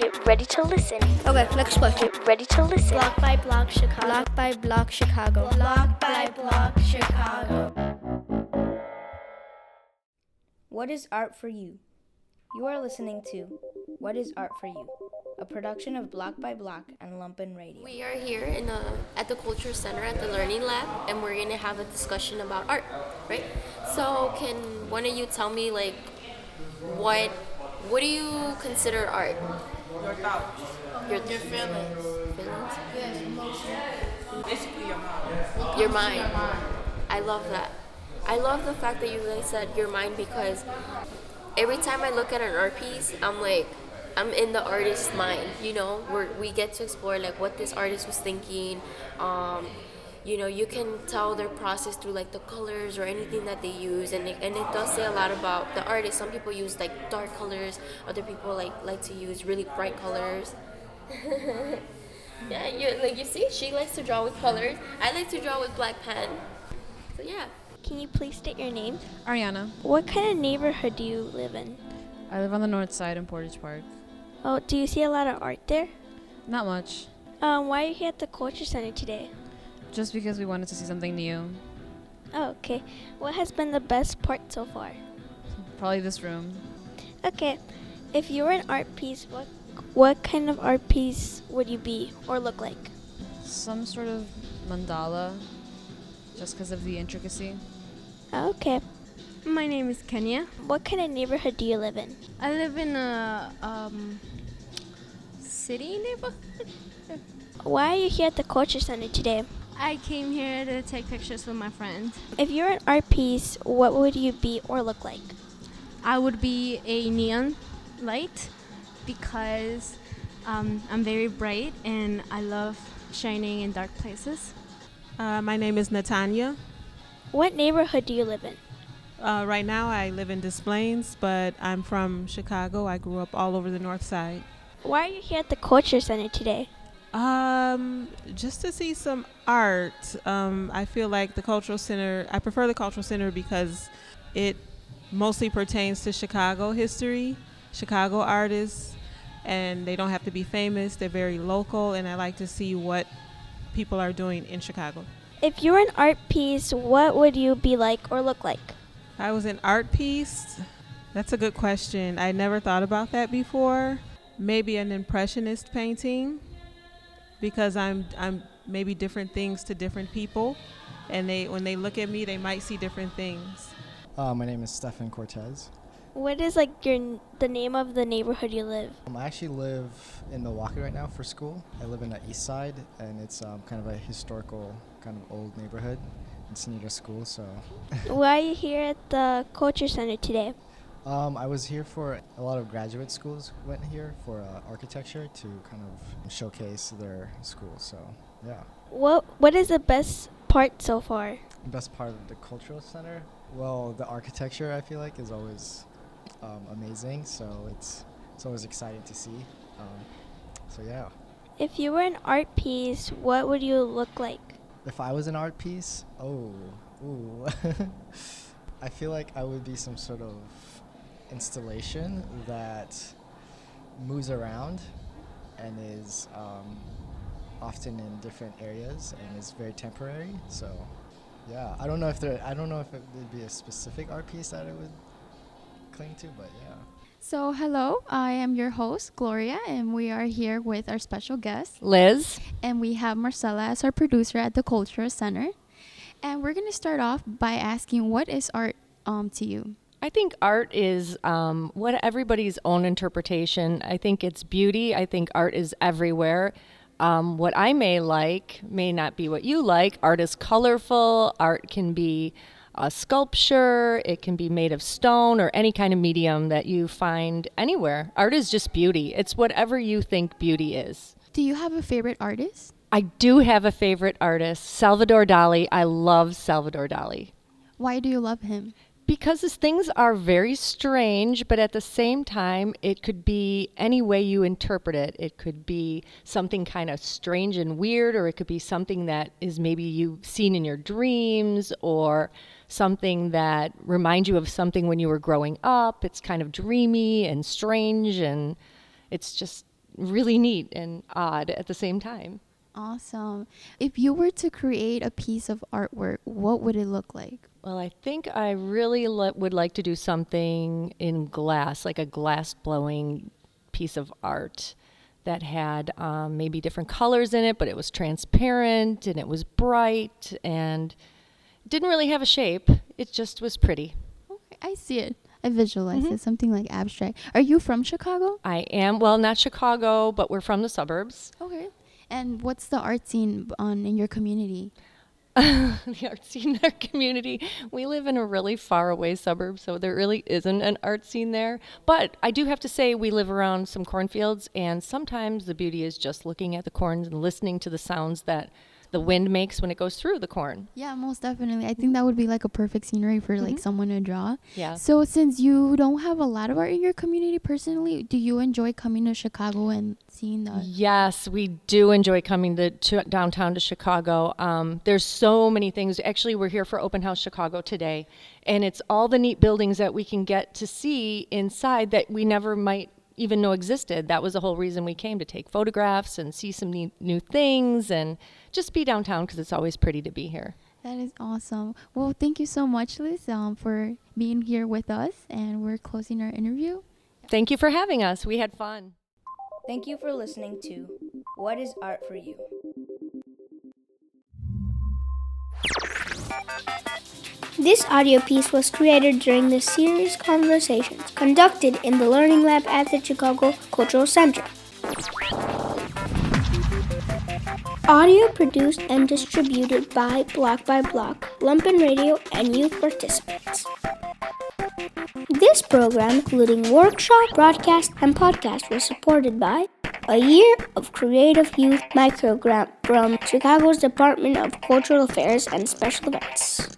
Get ready to listen. Okay, let's play. Get ready to listen. Block by Block Chicago. Block by Block Chicago. Block by Block Chicago. What is art for you? You are listening to What is Art for You? A production of Block by Block and Lumpen Radio. We are here in a, at the Culture Center at the Learning Lab, and we're gonna have a discussion about art, right? So, can one of you tell me like what what do you consider art? Your thoughts. Your, Your feelings. feelings? Yes, emotion. Basically your mind. Your mind. I love that. I love the fact that you guys said your mind because every time I look at an art piece, I'm like, I'm in the artist's mind. You know, where we get to explore like what this artist was thinking. Um, you know, you can tell their process through like the colors or anything that they use, and it, and it does say a lot about the artist. Some people use like dark colors, other people like like to use really bright colors. yeah, you like you see, she likes to draw with colors. I like to draw with black pen. So yeah. Can you please state your name? Ariana. What kind of neighborhood do you live in? I live on the north side in Portage Park. Oh, do you see a lot of art there? Not much, Um, why are you here at the Culture Center today? Just because we wanted to see something new. Oh, okay. What has been the best part so far? Probably this room. Okay. If you were an art piece, what what kind of art piece would you be or look like? Some sort of mandala, just because of the intricacy. Okay. My name is Kenya. What kind of neighborhood do you live in? I live in a um, city neighborhood. Why are you here at the Culture Center today? I came here to take pictures with my friend. If you were an art piece, what would you be or look like? I would be a neon light because um, I'm very bright and I love shining in dark places. Uh, my name is Natanya. What neighborhood do you live in? Uh, right now, I live in Des Plaines, but I'm from Chicago. I grew up all over the north side. Why are you here at the Culture Center today? Um, just to see some art. Um, I feel like the cultural center. I prefer the cultural center because it mostly pertains to Chicago history, Chicago artists, and they don't have to be famous. They're very local, and I like to see what people are doing in Chicago. If you were an art piece, what would you be like or look like? If I was an art piece, that's a good question. I never thought about that before. Maybe an impressionist painting because I'm I'm maybe different things to different people and they when they look at me they might see different things. Uh, my name is Stefan Cortez. What is like your the name of the neighborhood you live? Um, I actually live in Milwaukee right now for school. I live in the east side, and it's um, kind of a historical, kind of old neighborhood. It's near to school, so. Why are you here at the Culture Center today? Um, I was here for a lot of graduate schools went here for uh, architecture to kind of showcase their school. So yeah, What What is the best part so far? the best part of the cultural center. Well, the architecture I feel like is always um, amazing. So it's it's always exciting to see. Um, so yeah. If you were an art piece, what would you look like? If I was an art piece, oh, ooh, I feel like I would be some sort of installation that moves around and is um, often in different areas and is very temporary. So, yeah, I don't know if there, I don't know if it would be a specific art piece that it would cling to, but yeah. So, hello, I am your host, Gloria, and we are here with our special guest, Liz. And we have Marcella as our producer at the Cultural Center. And we're going to start off by asking, what is art um, to you? I think art is um, what everybody's own interpretation. I think it's beauty. I think art is everywhere. Um, what I may like may not be what you like. Art is colorful. Art can be a sculpture. It can be made of stone or any kind of medium that you find anywhere. Art is just beauty. It's whatever you think beauty is. Do you have a favorite artist? I do have a favorite artist, Salvador Dali. I love Salvador Dali. Why do you love him? Because things are very strange, but at the same time, it could be any way you interpret it. It could be something kind of strange and weird, or it could be something that is maybe you've seen in your dreams, or something that reminds you of something when you were growing up. It's kind of dreamy and strange, and it's just really neat and odd at the same time. Awesome. If you were to create a piece of artwork, what would it look like? Well, I think I really le- would like to do something in glass, like a glass blowing piece of art that had um, maybe different colors in it, but it was transparent and it was bright and didn't really have a shape. It just was pretty. Okay, I see it. I visualize it, something like abstract. Are you from Chicago? I am, well, not Chicago, but we're from the suburbs. Okay. And what's the art scene on in your community? the art scene in our community. We live in a really far away suburb, so there really isn't an art scene there. But I do have to say, we live around some cornfields, and sometimes the beauty is just looking at the corns and listening to the sounds that the wind makes when it goes through the corn. Yeah, most definitely. I think that would be like a perfect scenery for like someone to draw. Yeah. So since you don't have a lot of art in your community personally, do you enjoy coming to Chicago and seeing the Yes, we do enjoy coming to, to downtown to Chicago. Um, there's so many things. Actually, we're here for Open House Chicago today, and it's all the neat buildings that we can get to see inside that we never might even know existed. That was the whole reason we came to take photographs and see some neat, new things and just be downtown because it's always pretty to be here. That is awesome. Well, thank you so much, Liz, um, for being here with us, and we're closing our interview. Thank you for having us. We had fun. Thank you for listening to What is Art for You? This audio piece was created during the series conversations conducted in the Learning Lab at the Chicago Cultural Center. Audio produced and distributed by Block by Block, Lumpen Radio, and youth participants. This program, including workshop, broadcast, and podcast, was supported by a year of creative youth microgrant from Chicago's Department of Cultural Affairs and Special Events.